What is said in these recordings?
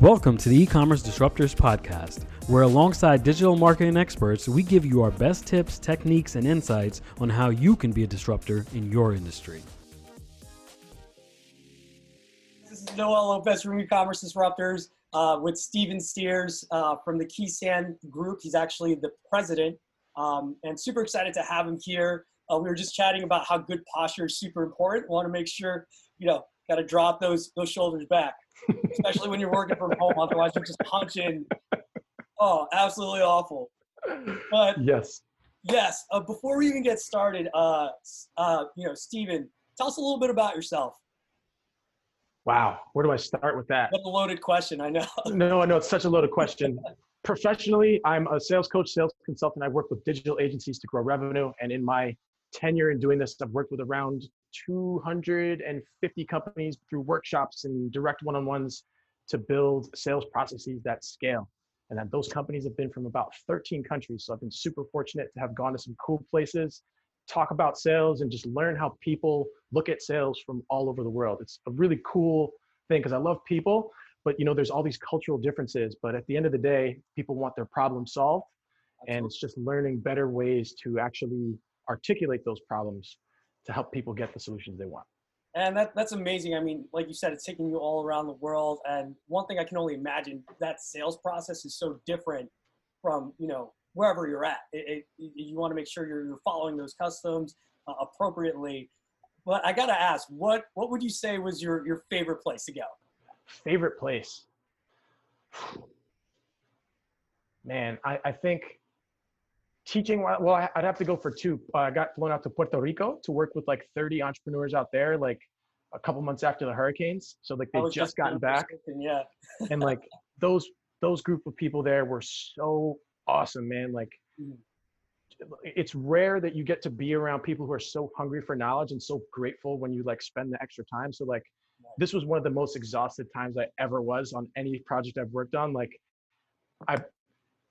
Welcome to the e-commerce disruptors podcast, where alongside digital marketing experts, we give you our best tips, techniques, and insights on how you can be a disruptor in your industry. This is Noel Lopez from e-commerce disruptors uh, with Steven Steers uh, from the Keysan Group. He's actually the president, um, and super excited to have him here. Uh, we were just chatting about how good posture is super important. Want to make sure you know got to drop those those shoulders back, especially when you're working from home. Otherwise, you're just punching. Oh, absolutely awful. But yes, yes. Uh, before we even get started, uh, uh, you know, Stephen, tell us a little bit about yourself. Wow, where do I start with that? What a loaded question, I know. no, I know it's such a loaded question. Professionally, I'm a sales coach, sales consultant. I work with digital agencies to grow revenue, and in my tenure in doing this, I've worked with around 250 companies through workshops and direct one-on-ones to build sales processes that scale. And that those companies have been from about 13 countries. So I've been super fortunate to have gone to some cool places, talk about sales, and just learn how people look at sales from all over the world. It's a really cool thing because I love people, but you know, there's all these cultural differences. But at the end of the day, people want their problem solved. And it's just learning better ways to actually articulate those problems to help people get the solutions they want. And that, that's amazing. I mean, like you said, it's taking you all around the world. And one thing I can only imagine that sales process is so different from, you know, wherever you're at. It, it, you want to make sure you're, you're following those customs uh, appropriately. But I got to ask, what, what would you say was your, your favorite place to go? Favorite place? Man, I, I think teaching well i'd have to go for two. Uh, i got flown out to puerto rico to work with like 30 entrepreneurs out there like a couple months after the hurricanes. So like they just, just gotten back. yeah. And like those those group of people there were so awesome man. Like mm. it's rare that you get to be around people who are so hungry for knowledge and so grateful when you like spend the extra time. So like this was one of the most exhausted times i ever was on any project i've worked on. Like i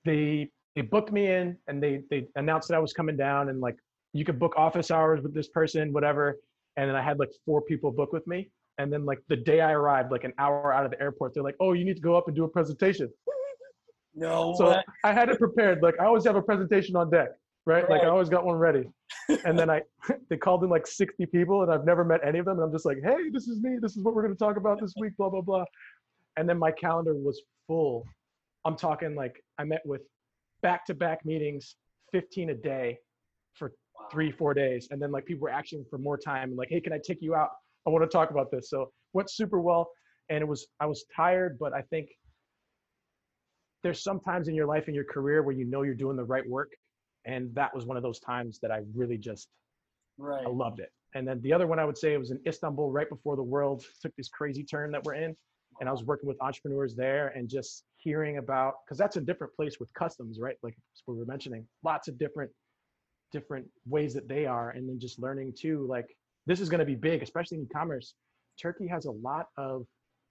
they they booked me in and they they announced that I was coming down and like you could book office hours with this person, whatever. And then I had like four people book with me. And then like the day I arrived, like an hour out of the airport, they're like, "Oh, you need to go up and do a presentation." No. So I had it prepared. Like I always have a presentation on deck, right? Like I always got one ready. and then I they called in like 60 people and I've never met any of them. And I'm just like, hey, this is me. This is what we're gonna talk about this week, blah, blah, blah. And then my calendar was full. I'm talking like I met with back to back meetings, 15 a day for three, four days. And then like people were asking for more time like, hey, can I take you out? I want to talk about this. So went super well. And it was, I was tired, but I think there's sometimes in your life in your career where you know you're doing the right work. And that was one of those times that I really just, right. I loved it. And then the other one I would say it was in Istanbul right before the world took this crazy turn that we're in and I was working with entrepreneurs there and just hearing about because that's a different place with customs, right? Like we were mentioning, lots of different different ways that they are, and then just learning too, like this is going to be big, especially in e-commerce. Turkey has a lot of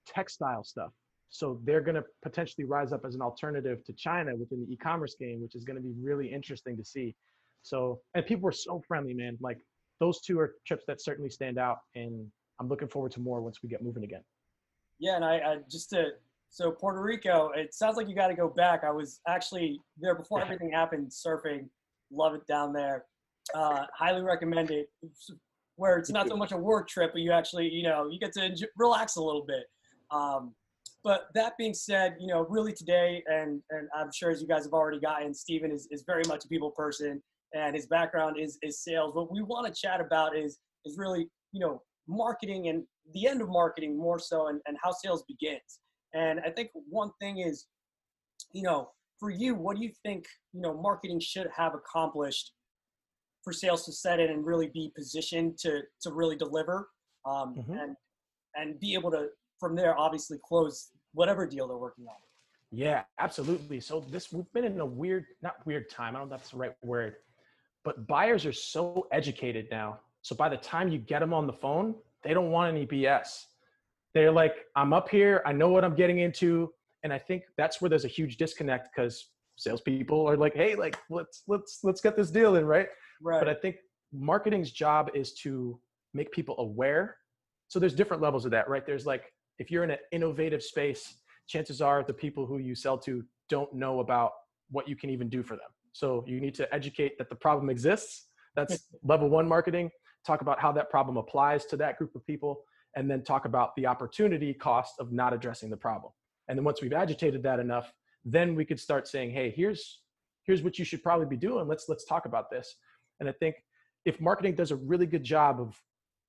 textile stuff, so they're going to potentially rise up as an alternative to China within the e-commerce game, which is going to be really interesting to see. So, and people were so friendly, man. Like those two are trips that certainly stand out, and I'm looking forward to more once we get moving again. Yeah, and I, I just to so Puerto Rico. It sounds like you got to go back. I was actually there before everything happened. Surfing, love it down there. Uh, highly recommend it. Where it's not so much a work trip, but you actually, you know, you get to enjoy, relax a little bit. Um, but that being said, you know, really today, and and I'm sure as you guys have already gotten, Stephen is, is very much a people person, and his background is is sales. What we want to chat about is is really, you know, marketing and the end of marketing more so and, and how sales begins. And I think one thing is, you know, for you, what do you think, you know, marketing should have accomplished for sales to set in and really be positioned to, to really deliver um, mm-hmm. and, and be able to, from there, obviously close whatever deal they're working on. Yeah, absolutely. So this, we've been in a weird, not weird time. I don't know if that's the right word, but buyers are so educated now. So by the time you get them on the phone, they don't want any BS. They're like, I'm up here, I know what I'm getting into. And I think that's where there's a huge disconnect because salespeople are like, hey, like let's let's let's get this deal in, right? Right. But I think marketing's job is to make people aware. So there's different levels of that, right? There's like if you're in an innovative space, chances are the people who you sell to don't know about what you can even do for them. So you need to educate that the problem exists. That's level one marketing. Talk about how that problem applies to that group of people, and then talk about the opportunity cost of not addressing the problem. And then once we've agitated that enough, then we could start saying, hey, here's here's what you should probably be doing. Let's let's talk about this. And I think if marketing does a really good job of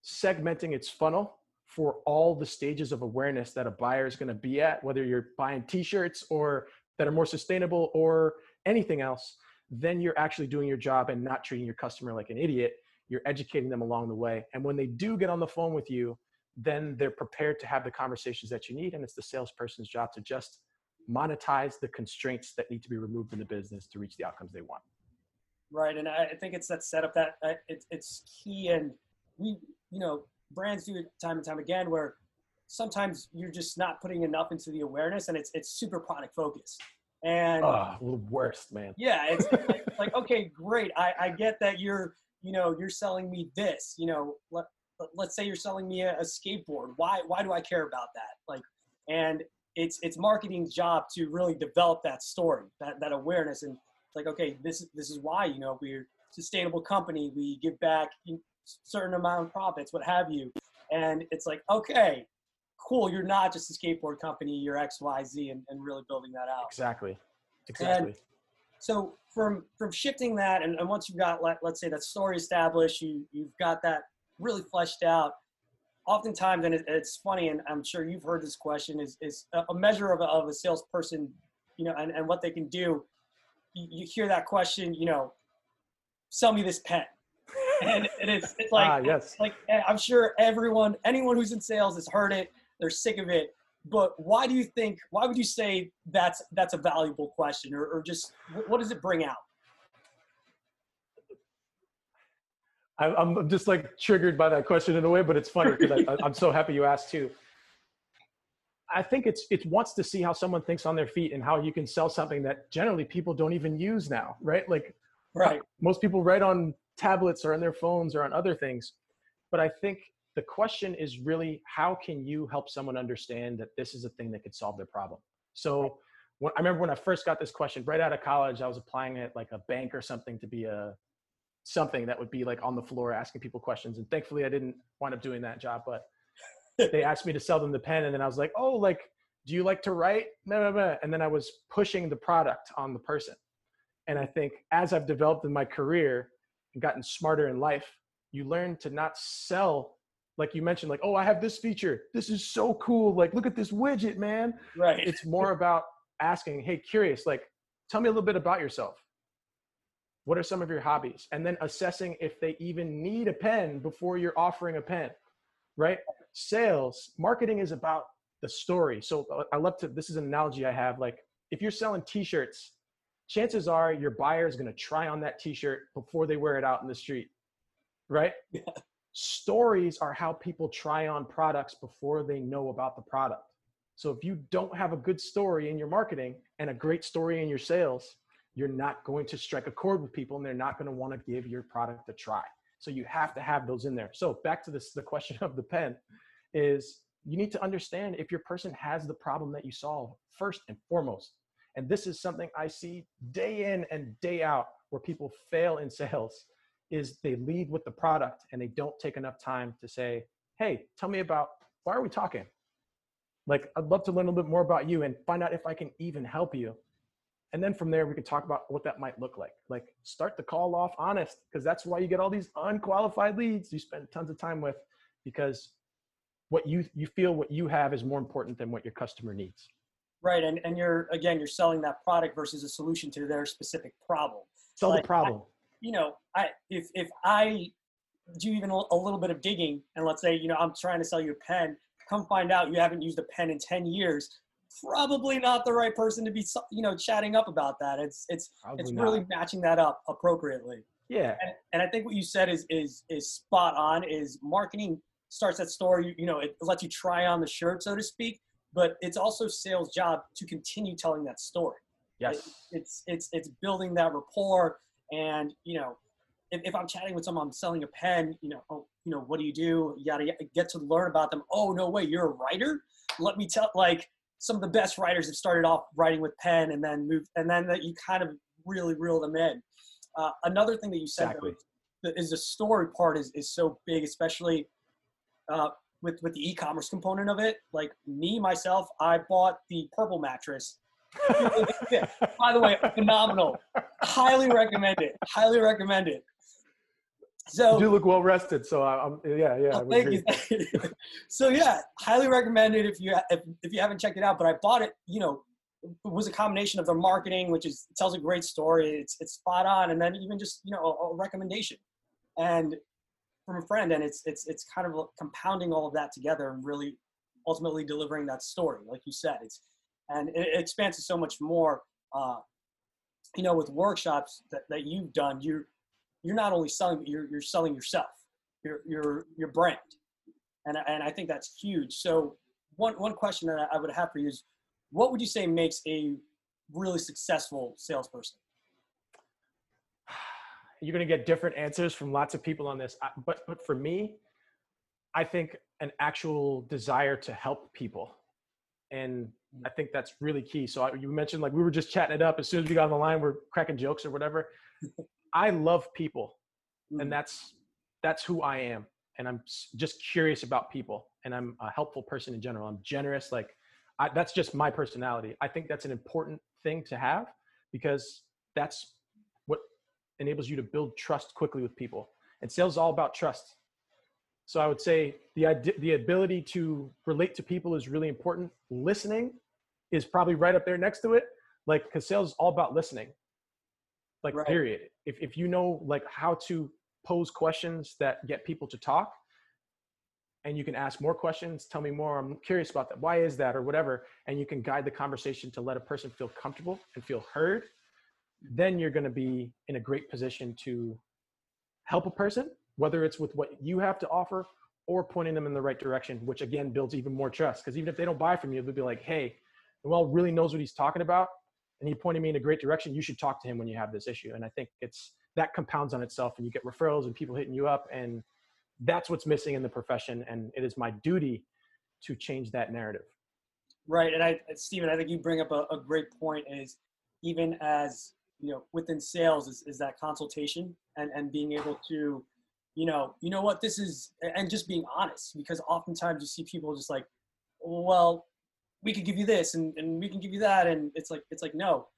segmenting its funnel for all the stages of awareness that a buyer is going to be at, whether you're buying t-shirts or that are more sustainable or anything else, then you're actually doing your job and not treating your customer like an idiot. You're educating them along the way. And when they do get on the phone with you, then they're prepared to have the conversations that you need. And it's the salesperson's job to just monetize the constraints that need to be removed in the business to reach the outcomes they want. Right. And I think it's that setup that uh, it's, it's key. And we, you know, brands do it time and time again where sometimes you're just not putting enough into the awareness and it's it's super product focused and oh, the worst man yeah it's, it's like okay great I, I get that you're you know you're selling me this you know let's say you're selling me a, a skateboard why why do i care about that like and it's it's marketing's job to really develop that story that that awareness and like okay this this is why you know we're sustainable company we give back certain amount of profits, what have you. And it's like, okay, cool. You're not just a skateboard company. You're X, Y, Z, and, and really building that out. Exactly. Exactly. And so from from shifting that, and, and once you've got let, let's say that story established, you you've got that really fleshed out. Oftentimes, and it, it's funny, and I'm sure you've heard this question, is is a measure of a, of a salesperson, you know, and, and what they can do. You, you hear that question, you know, sell me this pen and, and it's, it's like, ah, yes. like eh, I'm sure everyone, anyone who's in sales has heard it. They're sick of it. But why do you think? Why would you say that's that's a valuable question, or, or just what does it bring out? I'm just like triggered by that question in a way, but it's funny because I'm so happy you asked too. I think it's it wants to see how someone thinks on their feet and how you can sell something that generally people don't even use now, right? Like, right. Most people write on tablets or on their phones or on other things. But I think the question is really how can you help someone understand that this is a thing that could solve their problem? So when, I remember when I first got this question right out of college, I was applying at like a bank or something to be a something that would be like on the floor asking people questions. And thankfully I didn't wind up doing that job, but they asked me to sell them the pen. And then I was like, oh, like, do you like to write? And then I was pushing the product on the person. And I think as I've developed in my career, and gotten smarter in life, you learn to not sell like you mentioned like oh i have this feature this is so cool like look at this widget man right it's more about asking hey curious like tell me a little bit about yourself what are some of your hobbies? And then assessing if they even need a pen before you're offering a pen right? Sales marketing is about the story. So uh, i love to this is an analogy i have like if you're selling t-shirts chances are your buyer is going to try on that t-shirt before they wear it out in the street right? Yeah. stories are how people try on products before they know about the product. So if you don't have a good story in your marketing and a great story in your sales you're not going to strike a chord with people and they're not going to want to give your product a try so you have to have those in there so back to this the question of the pen is you need to understand if your person has the problem that you solve first and foremost and this is something I see day in and day out where people fail in sales is they lead with the product and they don't take enough time to say, "Hey, tell me about why are we talking?" Like I'd love to learn a little bit more about you and find out if I can even help you. And then from there we can talk about what that might look like. Like start the call off honest because that's why you get all these unqualified leads you spend tons of time with because what you you feel what you have is more important than what your customer needs. Right, and and you're again you're selling that product versus a solution to their specific problem. Sell like, the problem. I, you know, I if if I do even a little bit of digging, and let's say you know I'm trying to sell you a pen, come find out you haven't used a pen in ten years, probably not the right person to be you know chatting up about that. It's it's probably it's not. really matching that up appropriately. Yeah, and, and I think what you said is is is spot on. Is marketing starts that story. You, you know, it lets you try on the shirt, so to speak but it's also sales job to continue telling that story. Yes. It, it's it's it's building that rapport, and you know, if, if I'm chatting with someone, I'm selling a pen. You know, oh, you know, what do you do? You gotta get to learn about them. Oh no way, you're a writer. Let me tell. Like some of the best writers have started off writing with pen and then moved, and then that you kind of really reel them in. Uh, another thing that you said Exactly. though, is the story part is, is so big, especially uh, with with the e-commerce component of it. Like me myself, I bought the purple mattress. By the way, phenomenal. Highly recommend it. Highly recommend it. So you do look well rested, so I- I'm yeah yeah. Oh, thank you. so yeah, highly recommend it if you if, if you haven't checked it out. But I bought it. You know, it was a combination of their marketing, which is tells a great story. It's it's spot on, and then even just you know a, a recommendation, and from a friend, and it's it's it's kind of compounding all of that together and really ultimately delivering that story, like you said. It's and it, it expands to so much more. Uh, you know, with workshops that, that you've done, you're you're not only selling, but you're you're selling yourself, your your your brand, and I- and I think that's huge. So one one question that I would have for you is, what would you say makes a really successful salesperson? you're going to get different answers from lots of people on this. But but for me i think an actual desire to help people. And mm-hmm. i think that's really key. So I, you mentioned like we were just chatting it up. As soon as we got on the line we're cracking jokes or whatever i love people Mm. and that's that's who i am and i'm just curious about people and i'm a helpful person in general. I'm generous like I, that's just my personality. I think that's an important thing to have because that's what enables you to build trust quickly with people. And sales is all about trust. So i would say the the ability to relate to people is really important. Listening is probably right up there next to it like because sales is all about listening like Right. period if, if you know like how to pose questions that get people to talk and you can ask more questions tell me more i'm curious about that. Why is that? or whatever and you can guide the conversation to let a person feel comfortable and feel heard then you're going to be in a great position to help a person whether it's with what you have to offer or pointing them in the right direction which again builds even more trust. Because even if they don't buy from you they'll be like hey well really knows what he's talking about and he pointed me in a great direction you should talk to him when you have this issue and i think it's that compounds on itself and you get referrals and people hitting you up and that's what's missing in the profession and it is my duty to change that narrative Right, and I, Stephen, I think you bring up a, a great point. Is even as you know, within sales, is, is that consultation and and being able to, you know, you know what this is, and just being honest. Because oftentimes you see people just like, well, we could give you this, and, and we can give you that, and it's like it's like no,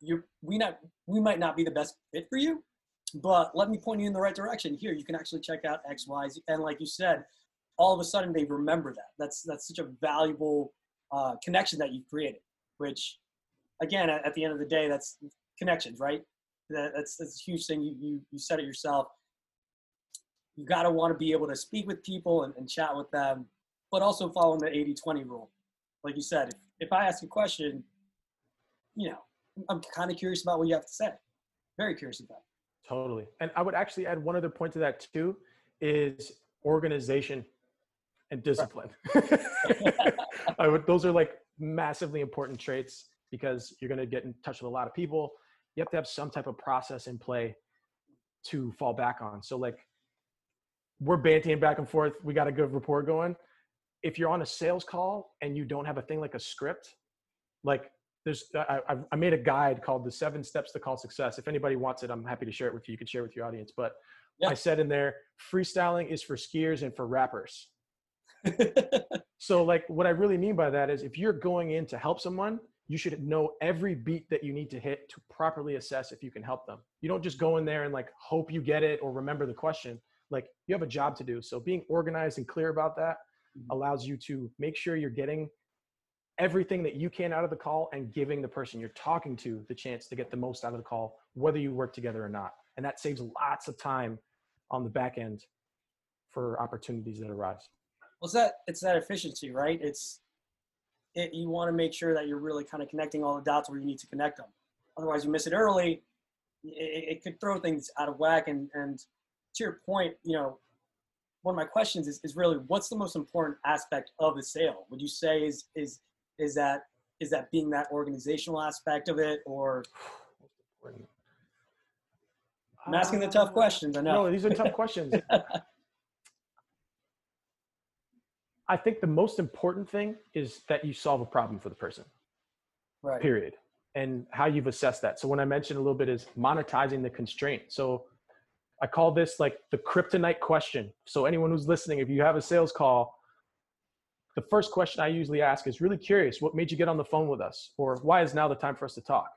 you we not we might not be the best fit for you, but let me point you in the right direction. Here, you can actually check out X, Y, Z, and like you said, all of a sudden they remember that. That's that's such a valuable uh, connection that you've created. Which, again, at, at the end of the day, that's connections, right? That, that's that's a huge thing. You you you said it yourself. You got to want to be able to speak with people and, and chat with them, but also following the 80-20 rule. Like you said, if, if I ask a question, you know, I'm kind of curious about what you have to say. Very curious about. it. Totally. And I would actually add one other point to that too is organization and discipline. I would, those are like massively important traits because you're going to get in touch with a lot of people. You have to have some type of process in play to fall back on. So like we're banting back and forth. We got a good rapport going. If you're on a sales call and you don't have a thing like a script, like there's I, I- made a guide called the seven steps to call success. If anybody wants it, I'm happy to share it with you. You can share it with your audience. But Yeah. I said in there, freestyling is for skiers and for rappers. So like what I really mean by that is if you're going in to help someone, you should know every beat that you need to hit to properly assess if you can help them. You don't just go in there and like hope you get it or remember the question. Like you have a job to do. So being organized and clear about that. Mm-hmm. allows you to make sure you're getting everything that you can out of the call and giving the person you're talking to the chance to get the most out of the call, whether you work together or not. And that saves lots of time on the back end for opportunities that arise. Well, it's that it's that efficiency, right? It's it, you want to make sure that you're really kind of connecting all the dots where you need to connect them. Otherwise, you miss it early. It, it could throw things out of whack. And and to your point, you know, one of my questions is, is really what's the most important aspect of the sale? Would you say is is is that is that being that organizational aspect of it, or I'm asking the tough questions? I know. No, these are tough questions. I think the most important thing is that you solve a problem for the person. Right. Period. And how you've assessed that. So when I mentioned a little bit is monetizing the constraint. So I call this like the kryptonite question. So anyone who's listening, if you have a sales call, the first question I usually ask is really curious, what made you get on the phone with us? Or why is now the time for us to talk?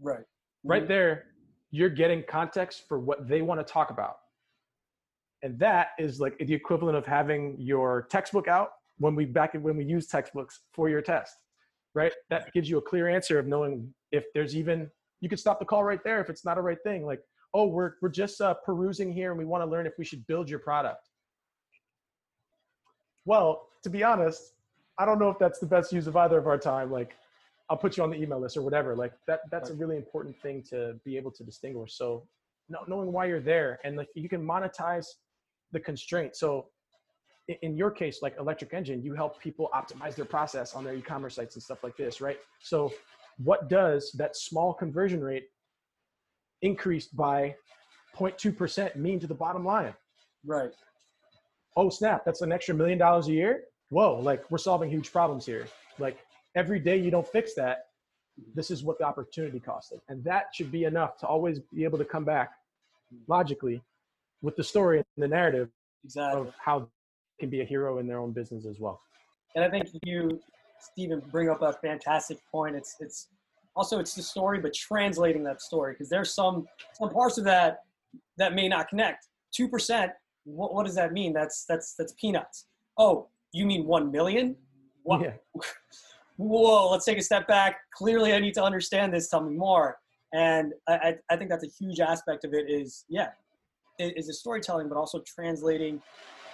Right. Right there, you're getting context for what they want to talk about. And that is like the equivalent of having your textbook out when we back when we use textbooks for your test, right? That gives you a clear answer of knowing if there's even you could stop the call right there if it's not a right thing. Like, oh, we're we're just uh, perusing here and we want to learn if we should build your product. Well, to be honest, I don't know if that's the best use of either of our time. Like, I'll put you on the email list or whatever. Like that that's a really important thing to be able to distinguish. So knowing why you're there and like you can monetize the constraint. So in your case, like Electric Enjin, you help people optimize their process on their e-commerce sites and stuff like this, right? So what does that small conversion rate increased by 0.2% mean to the bottom line? Right. Oh snap, that's an extra million dollars a year. Whoa, like we're solving huge problems here. Like every day you don't fix that, this is what the opportunity costed. And that should be enough to always be able to come back logically with the story and the narrative exactly. of how they can be a hero in their own business as well. And I think you, Stephen, bring up a fantastic point. It's it's also it's the story, but translating that story because there's some some parts of that that may not connect. Two percent. What, what does that mean? That's that's that's peanuts. Oh, you mean one million? What? Yeah. Whoa, let's take a step back. Clearly, I need to understand this. Tell me more. And I, I think that's a huge aspect of it. Is yeah, is the storytelling, but also translating,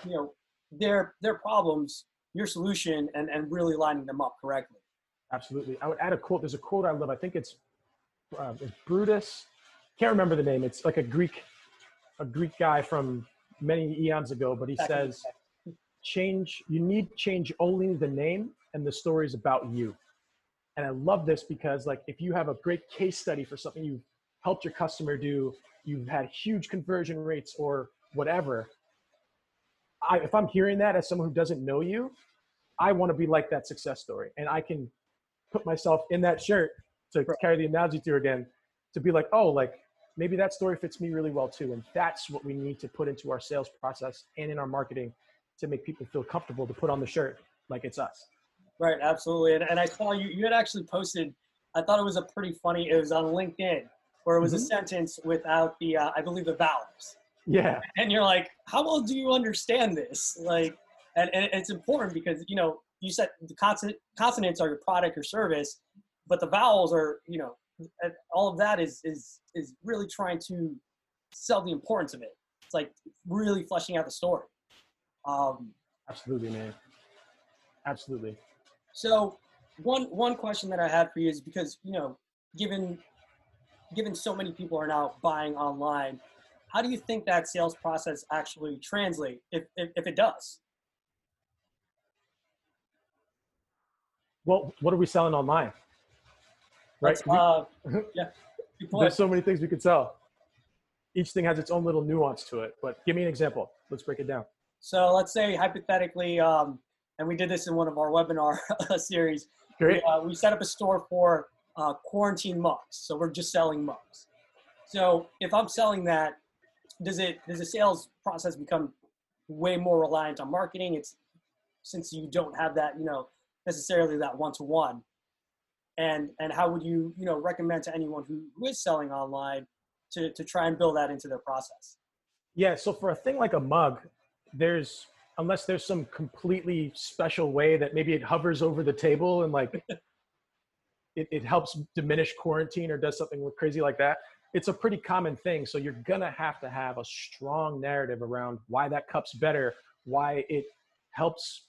you know, their their problems, your solution, and and really lining them up correctly. Absolutely. I would add a quote. There's a quote I love. I think it's, uh, it's Brutus. Can't remember the name. It's like a Greek, a Greek guy from many eons ago. But he says, "Change. You need change only the name, and the story is about you." And I love this because, like, if you have a great case study for something you've helped your customer do, you've had huge conversion rates or whatever. I, if I'm hearing that as someone who doesn't know you, I want to be like that success story. And I can put myself in that shirt to carry the analogy to again, to be like, oh, like maybe that story fits me really well too. And that's what we need to put into our sales process and in our marketing to make people feel comfortable to put on the shirt like it's us. Right, absolutely. And, and I saw you, you had actually posted, I thought it was a pretty funny, it was on LinkedIn where it was mm-hmm. a sentence without the, uh, I believe, the vowels. Yeah. And you're like, how well do you understand this? Like, and, and it's important because, you know, you said the consonant, consonants are your product or service, but the vowels are, you know, all of that is, is, is really trying to sell the importance of it. It's like really fleshing out the story. Um, Absolutely, man. Absolutely. So one, one question that I had for you is because, you know, given given so many people are now buying online, how do you think that sales process actually translate if, if, if it does? Well, what are we selling online? Right. Uh, yeah. There's so many things we could sell. Each thing has its own little nuance to it. But give me an example. Let's break it down. So let's say hypothetically, um, and we did this in one of our webinar series. Great. We, uh, we set up a store for uh, quarantine mugs. So we're just selling mugs. So if I'm selling that, does it does the sales process become way more reliant on marketing? It's since you don't have that, you know, necessarily that one to one. And and how would you, you know, recommend to anyone who, who is selling online to, to try and build that into their process? Yeah, so for a thing like a mug, there's unless there's some completely special way that maybe it hovers over the table and like it, it helps diminish quarantine or does something crazy like that it's a pretty common thing so you're gonna have to have a strong narrative around why that cup's better why it helps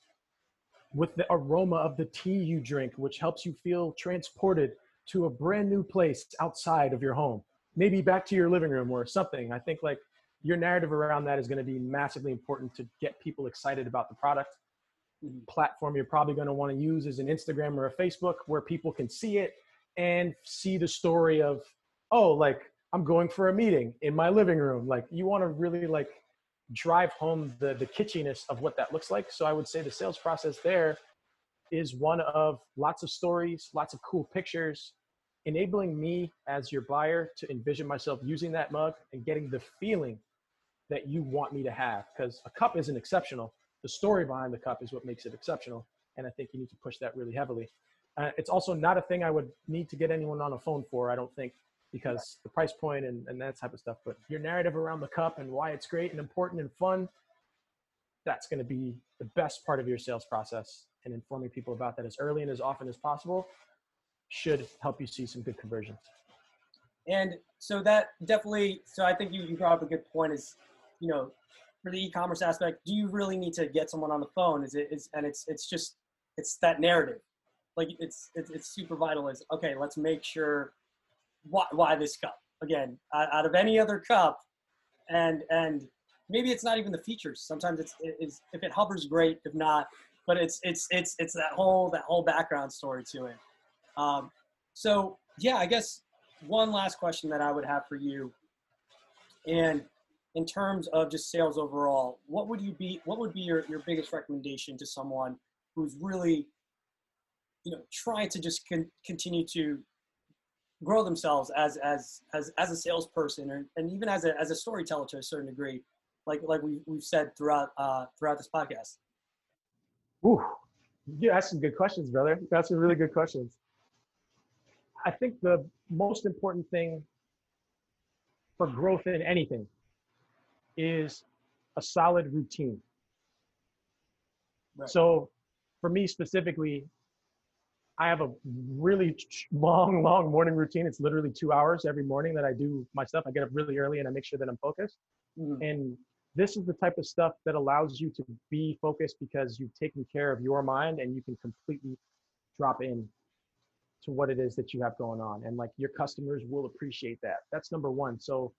with the aroma of the tea you drink which helps you feel transported to a brand new place outside of your home. Maybe back to your living room or something. I think like your narrative around that is going to be massively important to get people excited about the product mm-hmm. platform you're probably going to want to use is an Instagram or a Facebook where people can see it and see the story of, oh, like I'm going for a meeting in my living room. Like you want to really like drive home the the kitschiness of what that looks like. So I would say the sales process there is one of lots of stories, lots of cool pictures, enabling me as your buyer to envision myself using that mug and getting the feeling that you want me to have. Because a cup isn't exceptional. The story behind the cup is what makes it exceptional. And I think you need to push that really heavily. Uh, it's also not a thing I would need to get anyone on a phone for, I don't think, because the price point and, and that type of stuff. But your narrative around the cup and why it's great and important and fun, that's going to be the best part of your sales process. And informing people about that as early and as often as possible should help you see some good conversions. And so that definitely, so I think you, you brought up a good point is, you know, for the e-commerce aspect, do you really need to get someone on the phone? Is it is, and it's, it's just, it's that narrative. Like it's, it's, it's super vital is, okay, let's make sure why, why this cup again, out, of any other cup and, and maybe it's not even the features. Sometimes it's, it's, if it hovers great, if not, but it's, it's, it's, it's that whole, that whole background story to it. Um, so yeah, I guess one last question that I would have for you, and in terms of just sales overall, what would you be? What would be your, your biggest recommendation to someone who's really, you know, trying to just con- continue to grow themselves as as as as a salesperson, or, and even as a as a storyteller to a certain degree, like like we we've said throughout uh, throughout this podcast. Ooh, you asked some good questions, brother. That's some really good questions. I think the most important thing for growth in anything is a solid routine. Right. So for me specifically, I have a really long, long morning routine. It's literally two hours every morning that I do my stuff. I get up really early and I make sure that I'm focused. Mhm. And this is the type of stuff that allows you to be focused because you've taken care of your mind and you can completely drop in to what it is that you have going on and like your customers will appreciate that that's number one so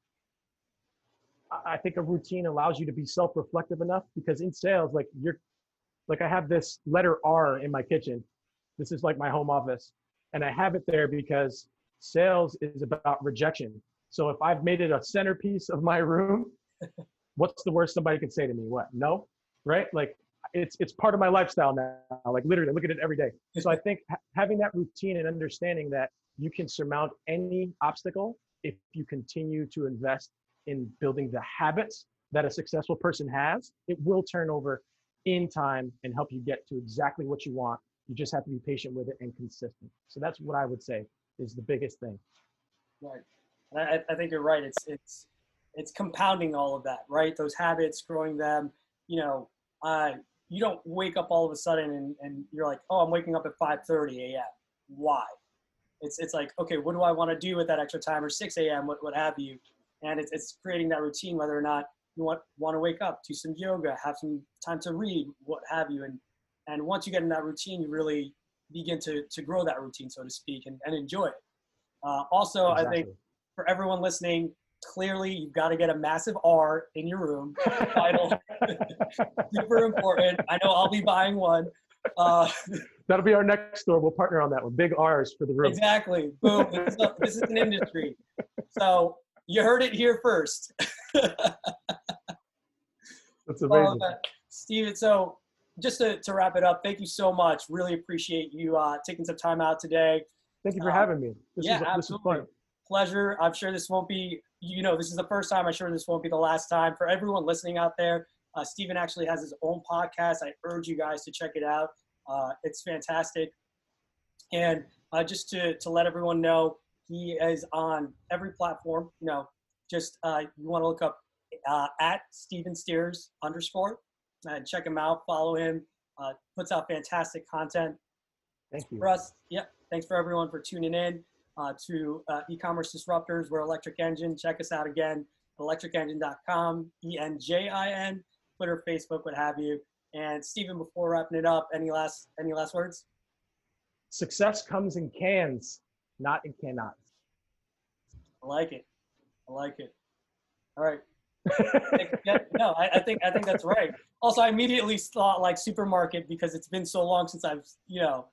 i I think a routine allows you to be self-reflective enough because in sales like you're like i have this letter r in my kitchen this is like my home office. And i have it there because sales is about rejection. So if i've made it a centerpiece of my room what's the worst somebody can say to me? What? No? Right? Like it's it's part of my lifestyle now. Like literally I look at it every day. So i think ha- having that routine and understanding that you can surmount any obstacle if you continue to invest in building the habits that a successful person has it will turn over in time and help you get to exactly what you want you just have to be patient with it and consistent so that's what i would say is the biggest thing Right. I, I think you're right. It's it's it's compounding all of that, right? Those habits, growing them. You know, uh, you don't wake up all of a sudden and, and you're like, oh, I'm waking up at 5:30 a.m. Why? It's it's like, okay, what do I want to do with that extra time or 6 a.m. What what have you? And it's it's creating that routine, whether or not you want want to wake up, do some yoga, have some time to read, what have you, and and once you get in that routine, you really begin to to grow that routine, so to speak, and, and enjoy it. Uh, also, I think for everyone listening, clearly you've got to get a massive R in your room. Vital, super important. I know I'll be buying one. Uh, that'll be our next store we'll partner on that one big r's for the room exactly. Boom. This is, a- this is an industry. So you heard it here first. that's amazing uh, Steven, so just to, to wrap it up, thank you so much. Really appreciate you uh, taking some time out today. thank you for uh, having me this yeah, is is absolutely. fun pleasure. I'm sure this won't be, you know, this is the first time. I'm sure this won't be the last time. For everyone listening out there, uh, Steven actually has his own podcast. I urge you guys to check it out. Uh, it's fantastic. And uh, just to, to let everyone know, he is on every platform. You know, just uh, you want to look up uh, at Steven Steers underscore and check him out. Follow him. Uh, puts out fantastic content thank you for us. Yep. Thanks for everyone for tuning in uh, to uh, e-commerce disruptors. We're Electric Enjin. Check us out again, electricenjin.com, E-N-J-I-N, Twitter, Facebook, what have you. And Stephen, before wrapping it up, any last any last words? success comes in cans not in cannots I like it. I like it. All right. Yeah, no, I, I think I think that's right. Also, I immediately thought like supermarket because it's been so long since I've you know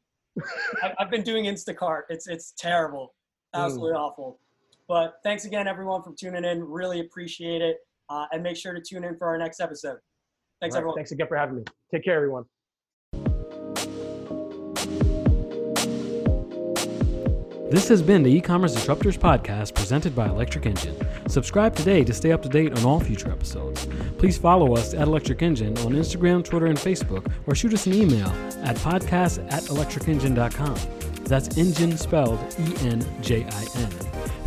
I, I've been doing Instacart. It's it's terrible, absolutely awful. But thanks again, everyone, for tuning in. Really appreciate it. uh, and make sure to tune in for our next episode. Thanks, right, everyone. Thanks again for having me. Take care, everyone. This has been the e-commerce disruptors podcast presented by Electric Enjin. Subscribe today to stay up to date on all future episodes. Please follow us at Electric Enjin on Instagram, Twitter, and Facebook, or shoot us an email at podcast at electricenjin.com. That's engine spelled E-N-J-I-N.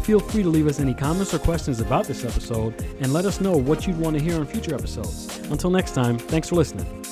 Feel free to leave us any comments or questions about this episode and let us know what you'd want to hear on future episodes. Until next time, thanks for listening.